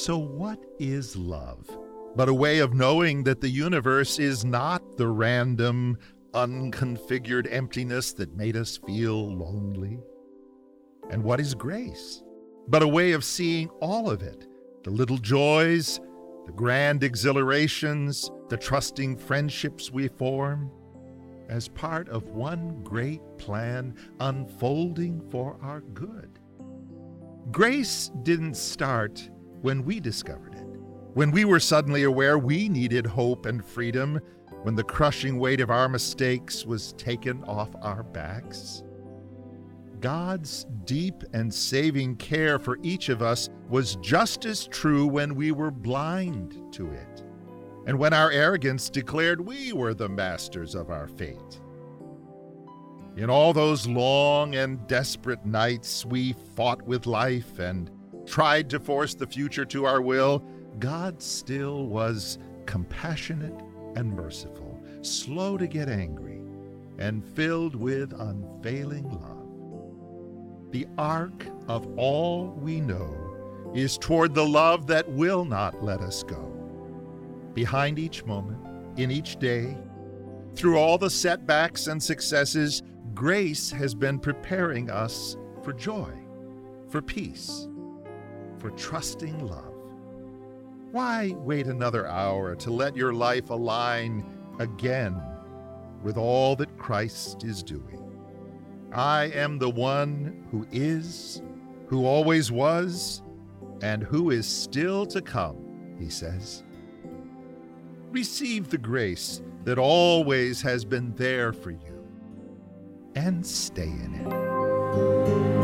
So, what is love? But a way of knowing that the universe is not the random, unconfigured emptiness that made us feel lonely. And what is grace? But a way of seeing all of it the little joys, the grand exhilarations, the trusting friendships we form as part of one great plan unfolding for our good. Grace didn't start when we discovered it, when we were suddenly aware we needed hope and freedom, when the crushing weight of our mistakes was taken off our backs. God's deep and saving care for each of us was just as true when we were blind to it, and when our arrogance declared we were the masters of our fate. In all those long and desperate nights we fought with life and tried to force the future to our will, God still was compassionate and merciful, slow to get angry, and filled with unfailing love. The arc of all we know is toward the love that will not let us go. Behind each moment, in each day, through all the setbacks and successes, grace has been preparing us for joy, for peace, for trusting love. Why wait another hour to let your life align again with all that Christ is doing? I am the one who is, who always was, and who is still to come, he says. Receive the grace that always has been there for you and stay in it.